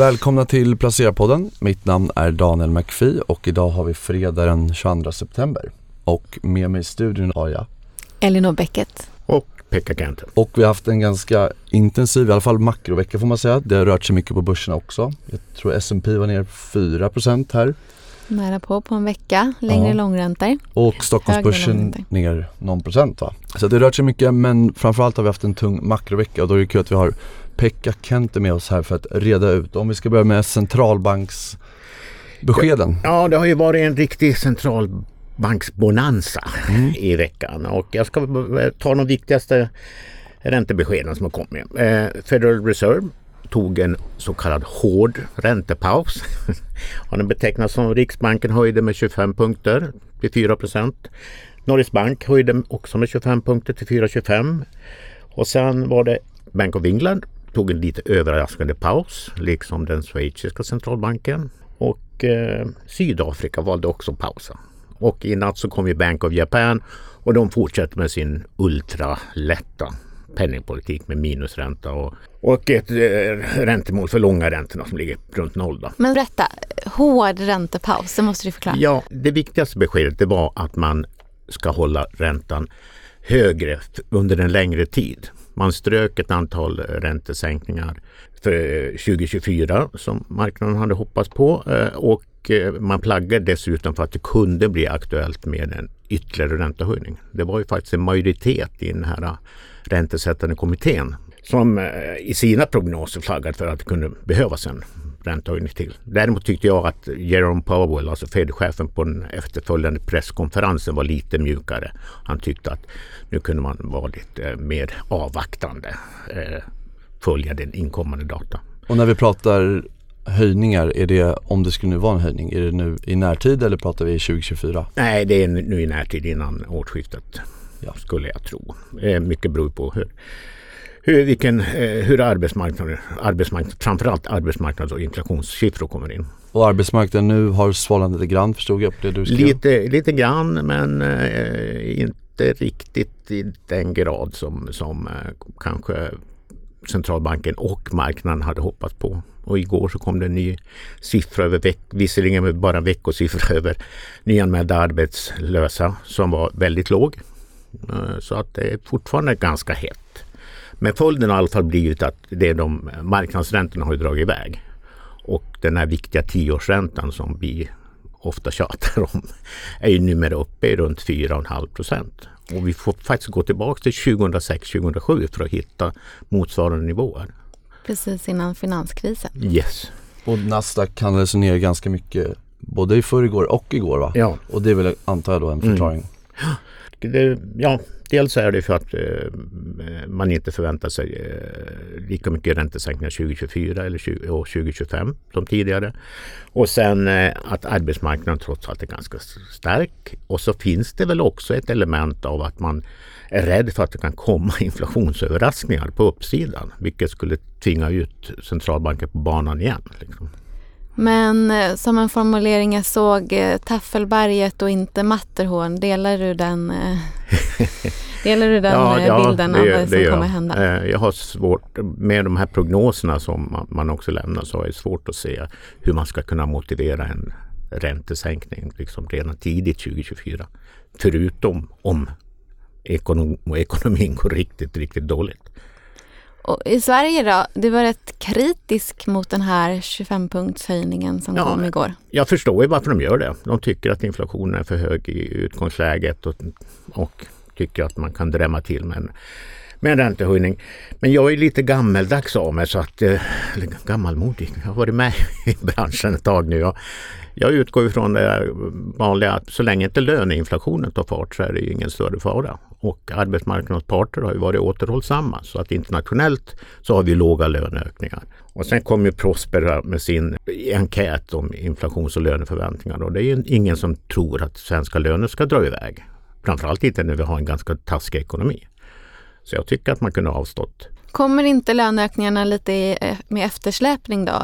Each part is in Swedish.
Välkomna till Placerarpodden. Mitt namn är Daniel McPhee och idag har vi fredag den 22 september. Och med mig i studion har jag Elinor Bäcket. Och Pekka Kent. Och vi har haft en ganska intensiv, i alla fall makrovecka får man säga. Det har rört sig mycket på börserna också. Jag tror S&P var ner 4% här. Nära på på en vecka, längre Ja. långräntor. Och Stockholmsbörsen ner någon procent va. Så det har rört sig mycket men framförallt har vi haft en tung makrovecka och då är det kul att vi har Pekka Kent är med oss här för att reda ut. Om vi ska börja med centralbanksbeskeden. Ja, det har ju varit en riktig centralbanksbonanza i veckan och jag ska ta de viktigaste räntebeskeden som har kommit. Eh, Federal Reserve tog en så kallad hård räntepaus. Och den betecknas som Riksbanken höjde med 25 punkter till 4 procent. Norges Bank höjde också med 25 punkter till 4,25. Och sen var det Bank of England tog en lite överraskande paus, liksom den schweiziska centralbanken. Och eh, Sydafrika valde också pausa. Och i natt så kom ju Bank of Japan och de fortsätter med sin ultralätta penningpolitik med minusränta och, och ett eh, räntemål för långa räntorna som ligger runt noll. Då. Men berätta, hård räntepaus, det måste du förklara. Ja, det viktigaste beskedet det var att man ska hålla räntan högre under en längre tid. Man strök ett antal räntesänkningar för eh, 2024 som marknaden hade hoppats på eh, och eh, man plaggade dessutom för att det kunde bli aktuellt med en ytterligare räntehöjning. Det var ju faktiskt en majoritet i den här räntesättande kommittén som i sina prognoser flaggade för att det kunde behövas en räntehöjning till. Däremot tyckte jag att Jerome Powell, alltså Fed-chefen på den efterföljande presskonferensen var lite mjukare. Han tyckte att nu kunde man vara lite eh, mer avvaktande, eh, följa den inkommande data. Och när vi pratar höjningar, är det om det skulle nu vara en höjning, är det nu i närtid eller pratar vi 2024? Nej, det är nu i närtid innan årsskiftet Ja. skulle jag tro. Eh, mycket beror på hur, hur, vilken, eh, hur arbetsmarknaden, arbetsmarknad, framförallt arbetsmarknads och inflationssiffror kommer in. Och arbetsmarknaden nu har svalnat lite grann förstod jag på det du skrev. Lite, lite grann men eh, inte riktigt i den grad som, som eh, kanske centralbanken och marknaden hade hoppats på. Och igår så kom det en ny siffra över veck, visserligen med bara veckosiffra över nyanmälda arbetslösa som var väldigt låg. Eh, Så att det är fortfarande ganska hett. Men följden i alla fall blir ju att det är de marknadsräntorna har ju dragit iväg. Och den här viktiga tioårsräntan som vi ofta tjatar om är ju numera uppe i runt 4,5 procent. Och vi får faktiskt gå tillbaka till 2006-2007 för att hitta motsvarande nivåer. Precis innan finanskrisen. Yes. Och Nasdaq handlades ner ganska mycket både i förrgår och igår va? Ja, Och det är väl antar jag då en förklaring. det, ja dels är det för att eh, man inte förväntar sig eh, lika mycket räntesänkningar 2024 eller 20, och 2025 som tidigare. Och sen eh, att arbetsmarknaden trots allt är ganska stark. Och så finns det väl också ett element av att man är rädd för att det kan komma inflationsöverraskningar på uppsidan. Vilket skulle tvinga ut centralbanken på banan igen. Liksom. Men eh, som en formulering jag såg, eh, Taffelberget och inte Matterhorn, delar du den, eh, delar du den eh, bilden av vad som gör kommer jag. hända? Jag har svårt, med de här prognoserna som man- man också lämnar så har jag svårt att se hur man ska kunna motivera en räntesänkning liksom redan tidigt 2024. Förutom om ekonom, ekonomin går riktigt, riktigt dåligt. Och I Sverige då, du var rätt kritisk mot den här 25-punktshöjningen som Ja, kom igår. Jag förstår ju varför de gör det. De tycker att inflationen är för hög i utgångsläget och, och tycker att man kan drämma till med en, med en räntehöjning. Men jag är lite gammeldags av mig så att, eh, eller gammalmodig, jag har varit med i branschen ett tag nu. Jag, jag utgår ifrån det vanliga att så länge inte löneinflationen tar fart så är det ingen större fara. Och arbetsmarknadens parter har ju varit återhållsamma så att internationellt så har vi låga löneökningar. Och sen kom ju Prospera med sin enkät om inflations och löneförväntningar och det är ju ingen som tror att svenska löner ska dra iväg. Framförallt inte när vi har en ganska taskig ekonomi. Så jag tycker att man kunde ha avstått. Kommer inte löneökningarna lite i, eh, med eftersläpning då?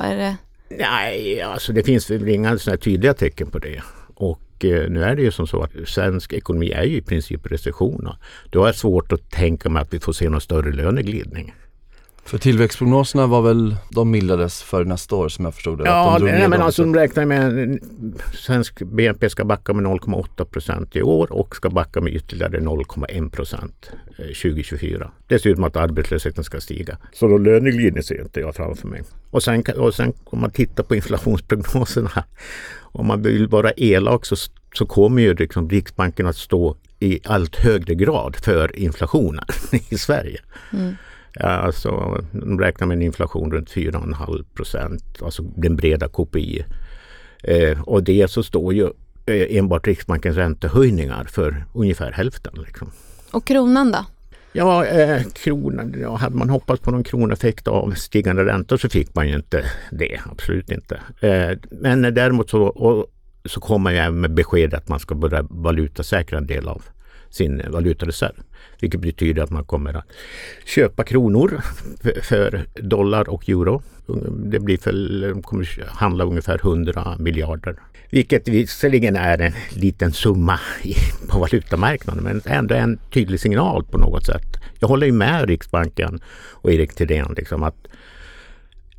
Nej, alltså det finns väl inga sådana tydliga tecken på det. Och Eh, nu är det ju som så att svensk ekonomi är ju i princip recession. Då är det svårt att tänka mig att vi får se någon större löneglidning. För tillväxtprognoserna var väl, de mildrades för nästa år som jag förstod det? Ja, de nej, men alltså de räknar med att svensk BNP ska backa med 0,8 procent i år och ska backa med ytterligare 0,1 procent 2024. Dessutom att arbetslösheten ska stiga. Så då löneglidning ser inte jag framför mig. Och sen, och sen om man tittar på inflationsprognoserna. Om man vill vara elak så, så kommer ju liksom Riksbanken att stå i allt högre grad för inflationen i Sverige. Mm. Alltså, de räknar med en inflation runt 4,5 procent, alltså den breda KPI. Eh, och det så står ju eh, enbart Riksbankens räntehöjningar för ungefär hälften. Liksom. Och kronan då? Ja, eh, kronan, ja, hade man hoppats på någon kroneffekt av stigande räntor så fick man ju inte det, absolut inte. Eh, men däremot så, och, så kommer jag med besked att man ska börja valutasäkra en del av sin valutareserv. Vilket betyder att man kommer att köpa kronor för dollar och euro. Det blir för, kommer handla ungefär 100 miljarder. Vilket visserligen är en liten summa på valutamarknaden men ändå en tydlig signal på något sätt. Jag håller ju med Riksbanken och Erik Thedéen liksom att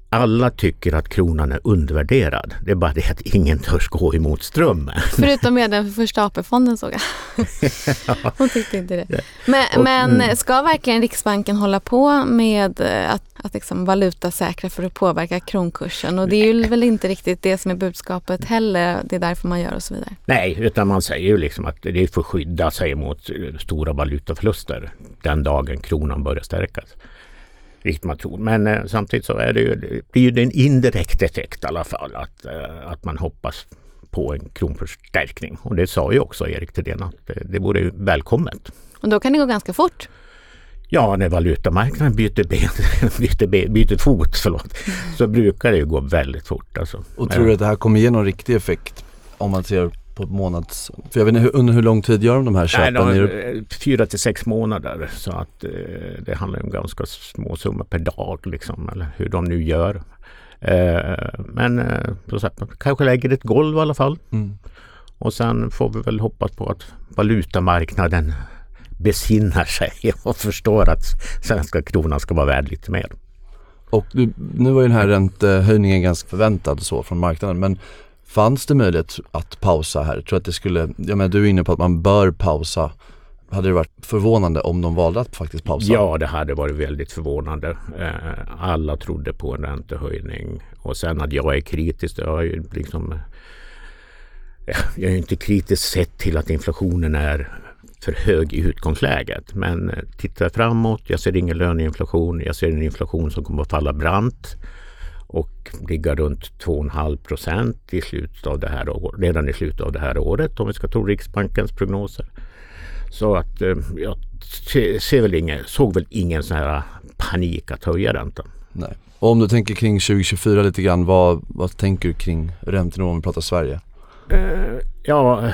alla tycker att kronan är undervärderad. Det är bara det att ingen törs gå emot strömmen. Förutom medlem för första AP-fonden såg jag. Hon tyckte inte det. Men, men, mm. ska verkligen Riksbanken hålla på med eh, att, att liksom valutasäkra för att påverka kronkursen? Och det är ju väl inte riktigt det som är budskapet heller. Det är därför man gör och så vidare. Nej, utan man säger ju liksom att det är för att skydda sig mot stora valutaförluster den dagen kronan börjar stärkas vilket man tror. Men eh, samtidigt så är det ju, det blir ju en indirekt effekt i alla fall att, eh, att man hoppas på en kronförstärkning. Och det sa ju också Erik Thedéen att det, det vore välkommet. Och då kan det gå ganska fort? Ja, när valutamarknaden byter, ben, byter, ben, byter fot förlåt, så brukar det ju gå väldigt fort. Alltså. Och tror du att det här kommer ge någon riktig effekt om man ser på månads... För jag vet inte, under hur lång tid gör de de här köpen? Nej, de, fyra till sex månader. Så att eh, det handlar om ganska små summor per dag liksom. Eller hur de nu gör. Eh, men eh, så sagt, kanske lägger ett golv i alla fall. Mm. Och sen får vi väl hoppas på att valutamarknaden besinnar sig och förstår att svenska kronan ska vara värd lite mer. Och nu, nu var ju den här räntehöjningen ganska förväntad så från marknaden men Fanns det möjlighet att pausa här? Jag tror att det skulle, jag menar du är inne på att man bör pausa. Hade det varit förvånande om de valde att faktiskt pausa? Ja, det hade varit väldigt förvånande. Eh, alla trodde på en räntehöjning och sen att jag är kritisk, jag är ju liksom jag är inte kritisk sett till att inflationen är för hög i utgångsläget. Men eh, tittar framåt, jag ser ingen löneinflation, jag ser en inflation som kommer att falla brant och ligga runt 2,5 procent i slutet av det här året, redan i slutet av det här året om vi ska tro Riksbankens prognoser. Så att eh, jag ser väl ingen, såg väl ingen sån här panik att höja räntan. Nej. Och om du tänker kring 2024 lite grann, vad, vad tänker du kring räntenivån om vi pratar Sverige? Uh, ja,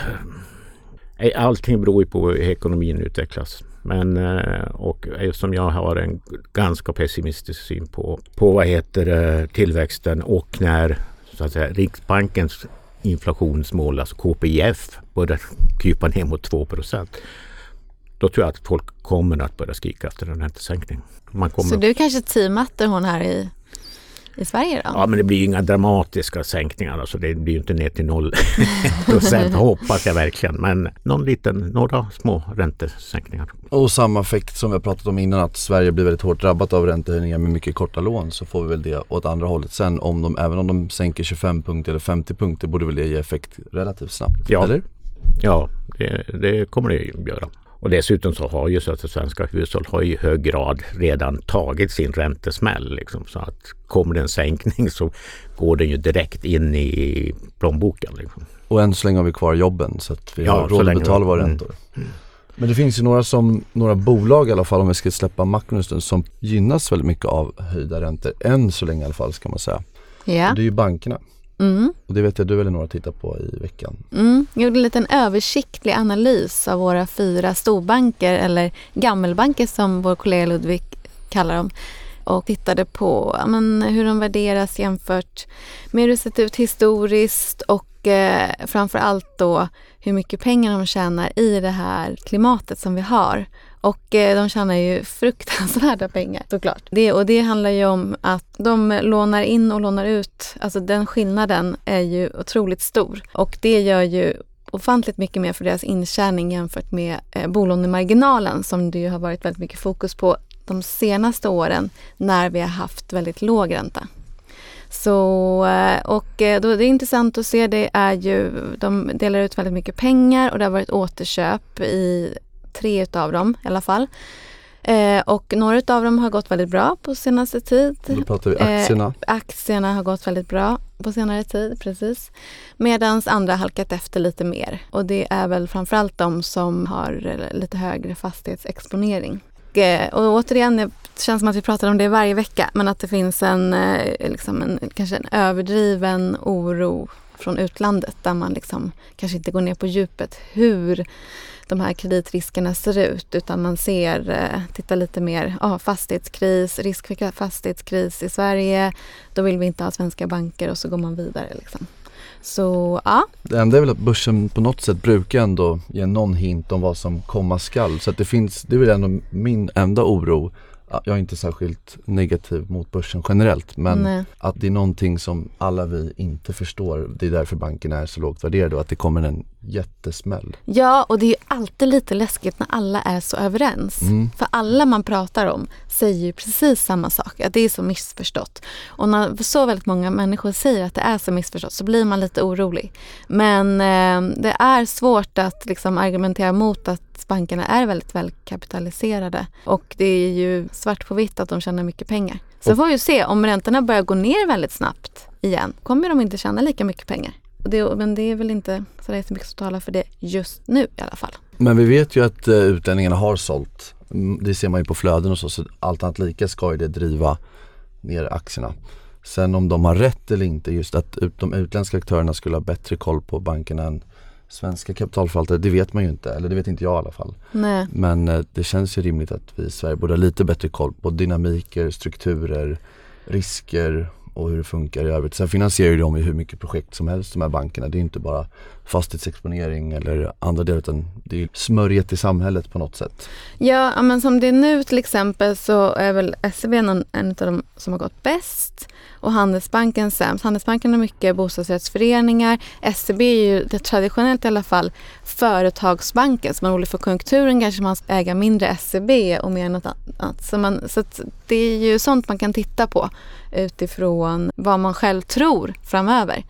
eh, allting beror ju på hur ekonomin utvecklas. Men eh, och eftersom jag har en ganska pessimistisk syn på, på vad heter eh, tillväxten och när så att säga, Riksbankens inflationsmål, alltså KPIF, börjar krypa ner mot 2% då tror jag att folk kommer att börja skrika efter en räntesänkning. Man kommer så du är kanske teamatter hon här i i Sverige då? Ja men det blir inga dramatiska sänkningar. Alltså det blir ju inte ner till noll procent hoppas jag verkligen. Men någon liten, några små räntesänkningar. Och samma effekt som vi har pratat om innan att Sverige blir väldigt hårt drabbat av räntehöjningar med mycket korta lån så får vi väl det åt andra hållet sen. Om de, även om de sänker 25 punkter eller 50 punkter borde väl det ge effekt relativt snabbt? Ja, eller? ja det, det kommer det ju göra. Och dessutom så har ju så att svenska hushåll har i hög grad redan tagit sin räntesmäll. Liksom, så att kommer det en sänkning så går den ju direkt in i plånboken. Liksom. Och än så länge har vi kvar jobben så att vi ja, har råd att betala våra mm. räntor. Mm. Men det finns ju några, som, några bolag i alla fall om vi ska släppa makron en stund som gynnas väldigt mycket av höjda räntor. Än så länge i alla fall ska man säga. Ja. Och det är ju bankerna. Mm. Och det vet jag du eller några tittar på i veckan. Mm. Jag gjorde en liten översiktlig analys av våra fyra storbanker eller gammelbanker som vår kollega Ludvig kallar dem och tittade på men, hur de värderas jämfört med hur det sett ut historiskt och eh, framför allt då hur mycket pengar de tjänar i det här klimatet som vi har. Och eh, de tjänar ju fruktansvärda pengar såklart. Det, och det handlar ju om att de lånar in och lånar ut. Alltså den skillnaden är ju otroligt stor. Och det gör ju ofantligt mycket mer för deras intjäning jämfört med eh, bolånemarginalen som det ju har varit väldigt mycket fokus på de senaste åren när vi har haft väldigt låg ränta. Så, eh, och eh, då det är intressant att se det är ju, de delar ut väldigt mycket pengar och det har varit återköp i tre utav dem i alla fall. Eh, och några av dem har gått väldigt bra på senaste tid. Då pratar vi aktierna. Eh, aktierna har gått väldigt bra på senare tid, precis. Medan andra halkat efter lite mer. Och det är väl framförallt de som har lite högre fastighetsexponering. Eh, och återigen, det känns som att vi pratar om det varje vecka, men att det finns en, eh, liksom en kanske en överdriven oro från utlandet där man liksom kanske inte går ner på djupet hur de här kreditriskerna ser ut utan man ser, eh, tittar lite mer, ja, fastighetskris, risk för fastighetskris i Sverige, då vill vi inte ha svenska banker och så går man vidare. Liksom. Så ja. Det enda är väl att börsen på något sätt brukar ändå ge någon hint om vad som komma skall. Så att det finns, det är väl ändå min enda oro jag är inte särskilt negativ mot börsen generellt men Nej. att det är någonting som alla vi inte förstår. Det är därför bankerna är så lågt värderade och att det kommer en jättesmäll. Ja och det är ju alltid lite läskigt när alla är så överens. Mm. För alla man pratar om säger ju precis samma sak, att det är så missförstått. Och när så väldigt många människor säger att det är så missförstått så blir man lite orolig. Men eh, det är svårt att liksom argumentera mot att bankerna är väldigt välkapitaliserade. Och det är ju svart på vitt att de tjänar mycket pengar. Sen får vi ju se, om räntorna börjar gå ner väldigt snabbt igen, kommer de inte tjäna lika mycket pengar. Det, men det är väl inte så det är så mycket som talar för det just nu i alla fall. Men vi vet ju att uh, utlänningarna har sålt. Mm, det ser man ju på flöden och så, så allt annat lika ska ju det driva ner aktierna. Sen om de har rätt eller inte, just att de utländska aktörerna skulle ha bättre koll på bankerna än svenska kapitalförvaltare, det vet man ju inte, eller det vet inte jag i alla fall. Nej. Men eh, det känns ju rimligt att vi i Sverige borde ha lite bättre koll på dynamiker, strukturer, risker och hur det funkar i övrigt. Sen finansierar ju de ju hur mycket projekt som helst de här bankerna. Det är inte bara fastighetsexponering eller andra delar utan det är smörjet i samhället på något sätt. Ja, men som det är nu till exempel så är väl SEB en, en av de som har gått bäst och Handelsbanken sämst. Handelsbanken har mycket bostadsrättsföreningar. SEB är ju det traditionellt i alla fall företagsbanken. Så man orolig för konjunkturen kanske man ska äga mindre SEB och mer något annat. Så, man, så det är ju sånt man kan titta på utifrån vad man själv tror framöver.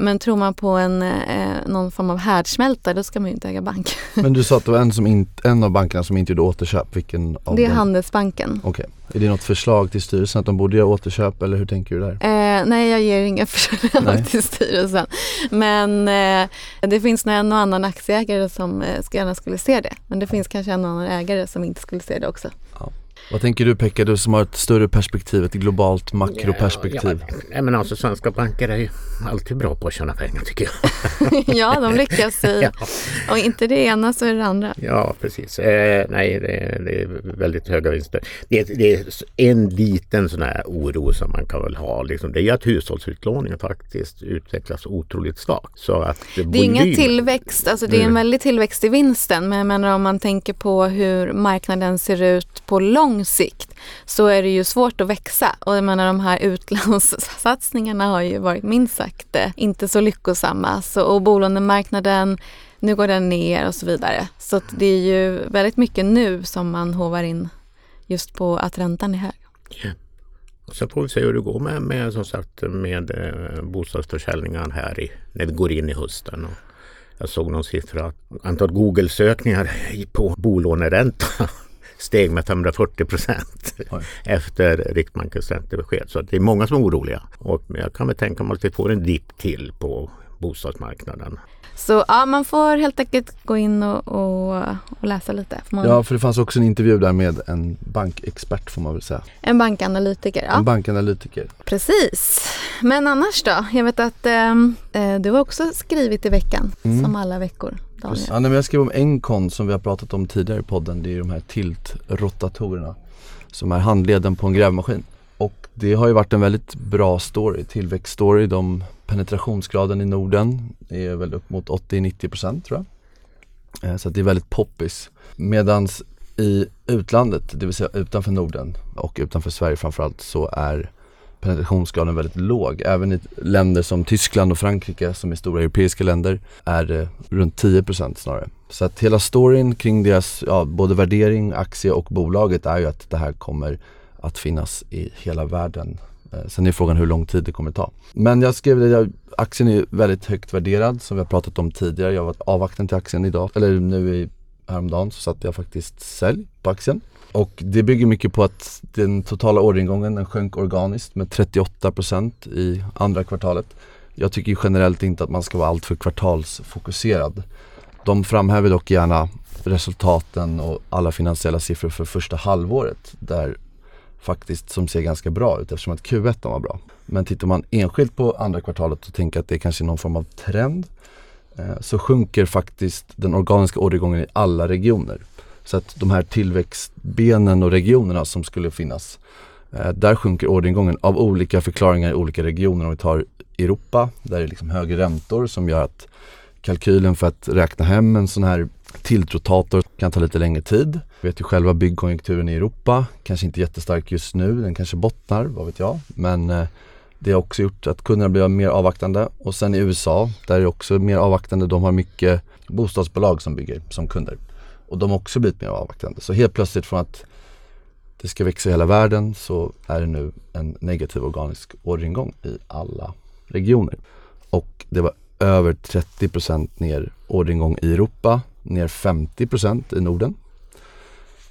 Men tror man på en, eh, någon form av härdsmälta då ska man ju inte äga bank. Men du sa att det var en, som in, en av bankerna som inte gjorde återköp. Vilken av det är dem? Handelsbanken. Okej. Okay. Är det något förslag till styrelsen att de borde göra återköp eller hur tänker du där? Eh, nej, jag ger inga förslag till styrelsen. Men eh, det finns nog en och annan aktieägare som eh, gärna skulle se det. Men det finns kanske en och annan ägare som inte skulle se det också. Ja. Vad tänker du Pekka, du som har ett större perspektiv, ett globalt makroperspektiv? Ja, ja, men alltså svenska banker är ju alltid bra på att tjäna pengar tycker jag. ja, de lyckas i, ja. och inte det ena så är det andra. Ja, precis. Eh, nej, det, det, är väldigt höga vinster. Det, det, är en liten sån här oro som man kan väl ha. Liksom, det är att hushållsutlåningen faktiskt utvecklas otroligt svagt. Så att det är ingen tillväxt, alltså det är en väldig tillväxt i vinsten. Men jag menar om man tänker på hur marknaden ser ut på lång sikt så är det ju svårt att växa. Och jag menar de här utlandssatsningarna har ju varit minst sagt eh, inte så lyckosamma. Så, och bolånemarknaden, nu går den ner och så vidare. Så det är ju väldigt mycket nu som man hovar in just på att räntan är hög. Yeah. Och sen får vi se hur det går med, med, som sagt, med eh, här i, när vi går in i hösten. Och jag såg någon siffra att antalet Google-sökningar på bolåneränta steg med 540 procent efter Riksbankens räntebesked. Så det är många som är oroliga. Och jag kan väl tänka mig att vi får en dipp till på bostadsmarknaden. Så ja, man får helt enkelt gå in och, och, och läsa lite. Man... Ja, för det fanns också en intervju där med en bankexpert får man väl säga. En bankanalytiker, ja. En bankanalytiker. Precis. Men annars då? Jag vet att ehm, eh, du har också skrivit i veckan, mm. som alla veckor. Daniel. Ja, nej, jag skrev om Encon som vi har pratat om tidigare i podden. Det är de här tiltrotatorerna som är handleden på en grävmaskin. Och det har ju varit en väldigt bra story, tillväxtstory. De, penetrationsgraden i Norden är väl upp mot 80-90% tror jag. Eh, så det är väldigt poppis. Medans I utlandet, det vill säga utanför Norden och utanför Sverige framförallt så är penetrationsgraden väldigt låg. Även i länder som Tyskland och Frankrike som är stora europeiska länder är det runt 10% snarare. Så att hela storyn kring deras, ja, både värdering, aktie och bolaget är ju att det här kommer att finnas i hela världen. Eh, Sen är frågan hur lång tid det kommer ta. Men jag skrev det, aktien är väldigt högt värderad som vi har pratat om tidigare. Jag var avvaktande till aktien idag, eller nu i häromdagen så satte jag faktiskt sälj på aktien. Och det bygger mycket på att den totala orderingången den sjönk organiskt med 38% i andra kvartalet. Jag tycker generellt inte att man ska vara alltför kvartalsfokuserad. De framhäver dock gärna resultaten och alla finansiella siffror för första halvåret där faktiskt som ser ganska bra ut eftersom att Q1 var bra. Men tittar man enskilt på andra kvartalet och tänker att det är kanske är någon form av trend eh, så sjunker faktiskt den organiska orderingången i alla regioner. Så att de här tillväxtbenen och regionerna som skulle finnas, eh, där sjunker orderingången av olika förklaringar i olika regioner. Om vi tar Europa, där det är liksom högre räntor som gör att kalkylen för att räkna hem en sån här tilltrotator kan ta lite längre tid. Vi vet ju själva byggkonjunkturen i Europa, kanske inte jättestark just nu, den kanske bottnar, vad vet jag. Men eh, det har också gjort att kunderna blir mer avvaktande. Och sen i USA, där är det också mer avvaktande. De har mycket bostadsbolag som bygger som kunder. Och de har också blivit mer avvaktande. Så helt plötsligt från att det ska växa i hela världen så är det nu en negativ organisk orderingång i alla regioner. Och det var över 30% ner orderingång i Europa, ner 50% i Norden.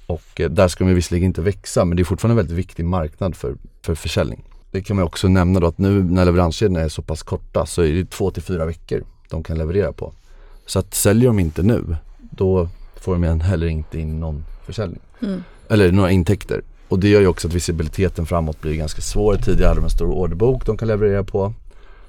Och eh, där ska de visserligen inte växa men det är fortfarande en väldigt viktig marknad för, för försäljning. Det kan man också nämna då att nu när leveranskedjorna är så pass korta så är det två till fyra veckor de kan leverera på. Så att säljer de inte nu då får de heller inte in någon försäljning. Mm. Eller några intäkter. Och det gör ju också att visibiliteten framåt blir ganska svår. Tidigare hade de en stor orderbok de kan leverera på.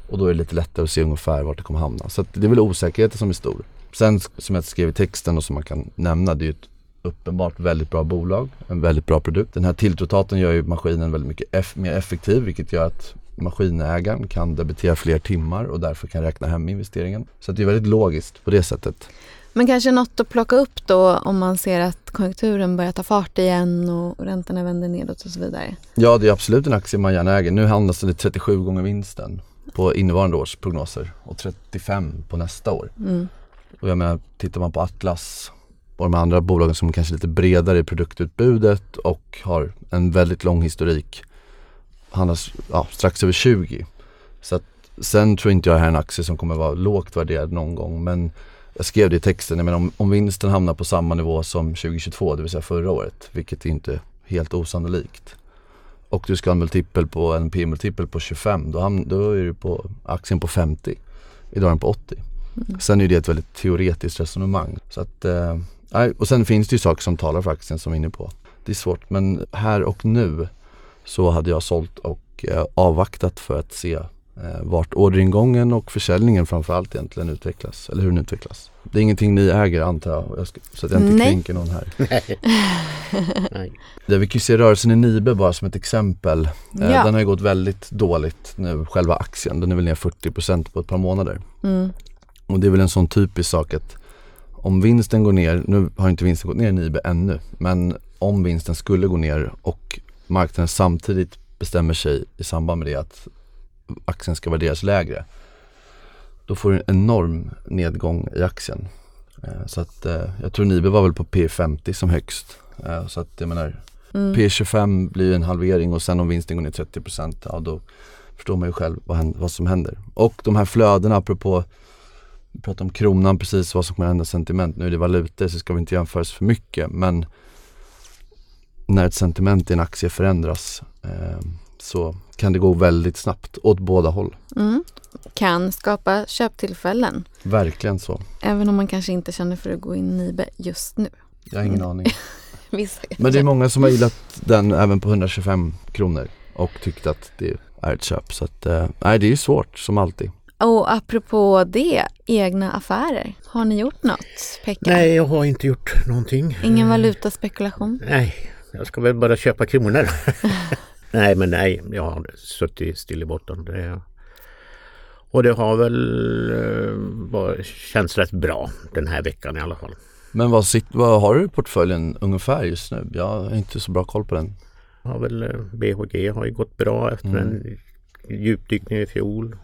Och då är det lite lättare att se ungefär vart det kommer hamna. Så det är väl osäkerheten som är stor. Sen som jag skrev i texten och som man kan nämna, det är ju ett uppenbart väldigt bra bolag, en väldigt bra produkt. Den här tilltrotatorn gör ju maskinen väldigt mycket eff mer effektiv vilket gör att maskinägaren kan debitera fler timmar och därför kan räkna hem investeringen. Så det är väldigt logiskt på det sättet. Men kanske något att plocka upp då om man ser att konjunkturen börjar ta fart igen och räntorna vänder nedåt och så vidare? Ja, det är absolut en aktie man gärna äger. Nu handlas det 37 gånger vinsten på innevarande års prognoser och 35 på nästa år. Mm. Och jag menar, tittar man på Atlas och de andra bolagen som kanske är lite bredare i produktutbudet och har en väldigt lång historik handlas ja, strax över 20. Så att, sen tror inte jag det här är en aktie som kommer vara lågt värderad någon gång men jag skrev det i texten, jag menar, om, om vinsten hamnar på samma nivå som 2022, det vill säga förra året, vilket är inte helt osannolikt. Och du ska ha en multipel på en P-multipel på 25, då, hamn, då är du på aktien på 50. Idag är den på 80. Mm. Sen är det ett väldigt teoretiskt resonemang. Så att, eh, och sen finns det ju saker som talar för aktien som vi är inne på. Det är svårt men här och nu så hade jag sålt och eh, avvaktat för att se eh, vart orderingången och försäljningen framförallt egentligen utvecklas, eller hur den utvecklas. Det är ingenting ni äger antar jag, jag ska, så att jag inte Nej. kränker någon här. Nej. Det, vi kan ju se rörelsen i Nibe bara som ett exempel. Eh, ja. Den har ju gått väldigt dåligt nu, själva aktien. Den är väl ner 40% på ett par månader. Mm. Och det är väl en sån typisk sak att om vinsten går ner, nu har inte vinsten gått ner i Nibe ännu, men om vinsten skulle gå ner och marknaden samtidigt bestämmer sig i samband med det att aktien ska värderas lägre. Då får du en enorm nedgång i aktien. Eh, så att eh, jag tror Nibe var väl på P50 som högst. Eh, så att jag menar mm. P25 blir en halvering och sen om vinsten går ner 30% ja då förstår man ju själv vad, vad som händer. Och de här flödena apropå vi pratade om kronan precis, vad som kommer hända sentiment. Nu är det valutor så ska vi inte jämföras för mycket men när ett sentiment i en aktie förändras eh, så kan det gå väldigt snabbt åt båda håll. Mm. Kan skapa köptillfällen. Verkligen så. Även om man kanske inte känner för att gå in i Nibe just nu. Jag har ingen aning. Men det är många som har gillat den även på 125 kronor och tyckt att det är ett köp. Så att, eh, nej, det är svårt som alltid. Och apropå det, egna affärer. Har ni gjort något, Pekka? Nej, jag har inte gjort någonting. Ingen valutaspekulation? Nej, jag ska väl bara köpa kronor. nej, men nej, jag har suttit still i botten. Det, och det har väl uh, känts rätt bra den här veckan i alla fall. Men vad, sitt, vad har du i portföljen ungefär just nu? Jag har inte så bra koll på den. Har väl, eh, BHG har ju gått bra efter Mm. en djupdykning i fjol.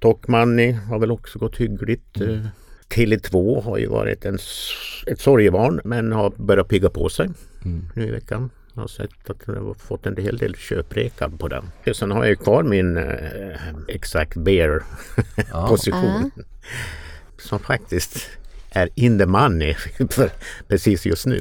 Tokmanni har väl också gått hyggligt. Mm. Eh, Tele2 har ju varit en, ett sorgebarn men har börjat pigga på sig Mm. nu i veckan. Jag har sett att jag har fått en hel del köprekar på den. Sen har jag ju kvar min eh, Exact Bear Ja. position. Som faktiskt är in the money precis just nu.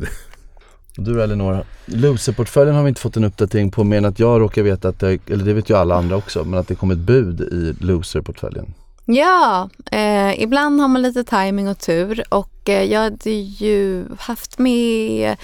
Du Elinor, loserportföljen har vi inte fått en uppdatering på mer än att jag råkar veta att det, eller det vet ju alla andra också, men att det kom ett bud i loserportföljen. Ja, eh, ibland har man lite timing och tur och eh, jag hade ju haft med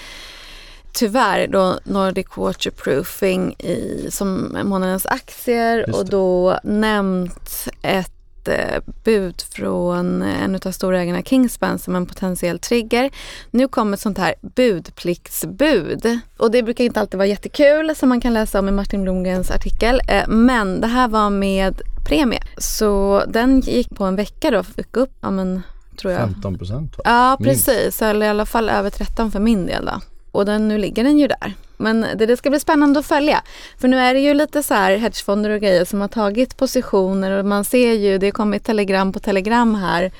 tyvärr då Nordic Waterproofing i, som månadens aktier och då nämnt ett eh, bud från en av storägarna Kingspan som en potentiell trigger. Nu kommer ett sånt här budpliktsbud och det brukar inte alltid vara jättekul som man kan läsa om i Martin Blomgrens artikel. Eh, Men det här var med premie. Så den gick på en vecka då, fick upp, ja men tror jag. 15 procent? Ja Minst. precis, eller i alla fall över 13 för min del då. Och den, nu ligger den ju där. Men det, det ska bli spännande att följa. För nu är det ju lite så här hedgefonder och grejer som har tagit positioner och man ser ju, det har kommit telegram på telegram här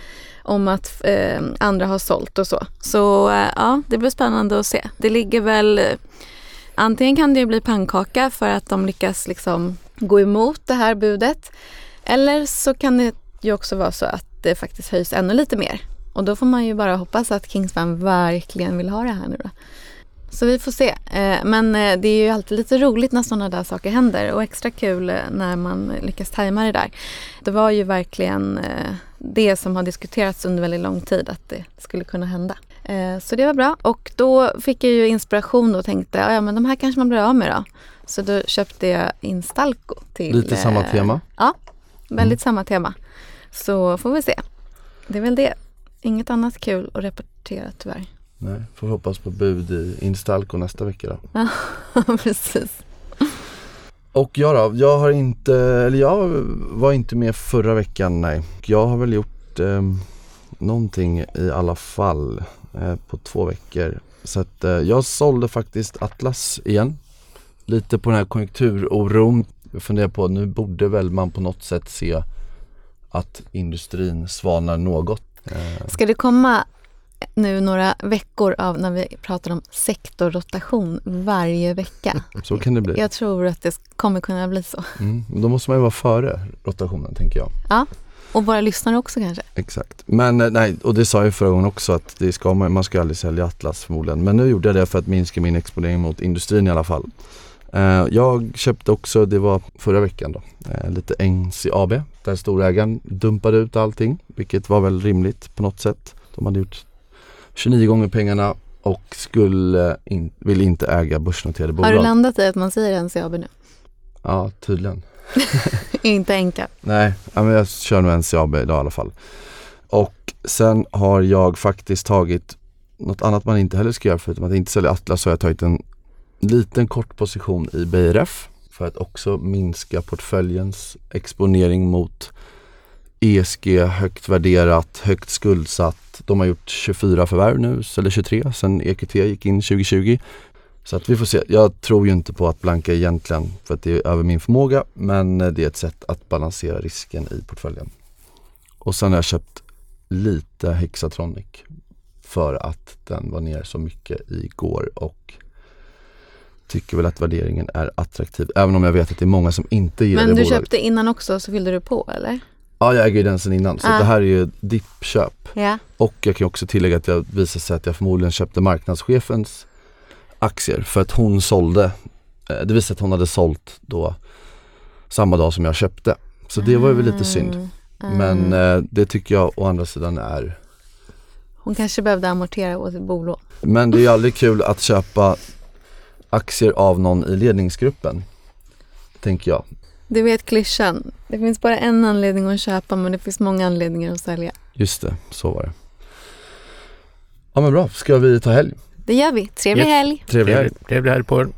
om att eh, andra har sålt och så. Så eh, ja, det blir spännande att se. Det ligger väl, eh, antingen kan det ju bli pannkaka för att de lyckas liksom gå emot det här budet. Eller så kan det ju också vara så att det faktiskt höjs ännu lite mer. Och då får man ju bara hoppas att Kingsman verkligen vill ha det här nu då. Så vi får se. Eh, Men eh, det är ju alltid lite roligt när sådana där saker händer och extra kul eh, när man lyckas tajma det där. Det var ju verkligen det som har diskuterats under väldigt lång tid att det skulle kunna hända. Så det var bra och då fick jag ju inspiration och tänkte "Ja, men de här kanske man blir av med då. Så då köpte jag Instalco till... Lite samma tema. Ja, väldigt Mm. samma tema. Så får vi se. Det är väl det. Inget annat kul att rapportera tyvärr. Nej, får hoppas på bud i Instalco nästa vecka då. Ja, precis. Och jag då, jag har inte, eller jag var inte med förra veckan nej. Jag har väl gjort eh, någonting i alla fall eh, på två veckor. Så att eh, jag sålde faktiskt Atlas igen. Lite på den här konjunkturoron. Jag funderar på, nu borde väl man på något sätt se att industrin svanar något. Ska det komma nu några veckor av när vi pratar om sektorrotation varje vecka? så kan det bli. Jag tror att det kommer kunna bli så. Mm, då måste man ju vara före rotationen tänker jag. Och våra lyssnare också kanske. Exakt. Men eh, nej, och det sa jag förra gången också att det ska man, man ska aldrig sälja Atlas förmodligen. Men nu gjorde jag det för att minska min exponering mot industrin i alla fall. Eh, jag köpte också, det var förra veckan då, eh, lite NCAB där storägaren dumpade ut allting. Vilket var väl rimligt på något sätt. De hade gjort 29 gånger pengarna och skulle in, vill inte äga börsnoterade bolag. Har du landat i att man säger NCAB nu? Ja, tydligen. Inte enka. Nej, men jag kör nog NCAB idag i alla fall. Och sen har jag faktiskt tagit något annat man inte heller ska göra förutom att inte sälja Atlas så har jag tagit en liten kort position i BRF för att också minska portföljens exponering mot ESG, högt värderat, högt skuldsatt. De har gjort 24 förvärv nu, eller 23 sen EQT gick in 2020. Så att vi får se. Jag tror ju inte på att blanka egentligen för att det är över min förmåga men eh, det är ett sätt att balansera risken i portföljen. Och sen har jag köpt lite Hexatronic för att den var ner så mycket igår och tycker väl att värderingen är attraktiv även om jag vet att det är många som inte gillar Men det du bolaget. köpte innan också så fyllde du på eller? Ja, jag äger ju den sen innan så Ah. det här är ju dippköp. Ja. Och jag kan också tillägga att jag visar sig att jag förmodligen köpte marknadschefens aktier för att hon sålde, eh, det visade att hon hade sålt då samma dag som jag köpte. Så det var ju lite synd. Mm. Men eh, det tycker jag å andra sidan är, Hon kanske behövde amortera åt ett bolån. men det är ju aldrig kul att köpa aktier av någon i ledningsgruppen. Tänker jag. Du vet klyschan. Det finns bara en anledning att köpa men det finns många anledningar att sälja. Just det, så var det. Ja men bra, ska vi ta helg? Det gör vi. Trevlig Yes. helg! Trevlig helg. Trevlig helg på er.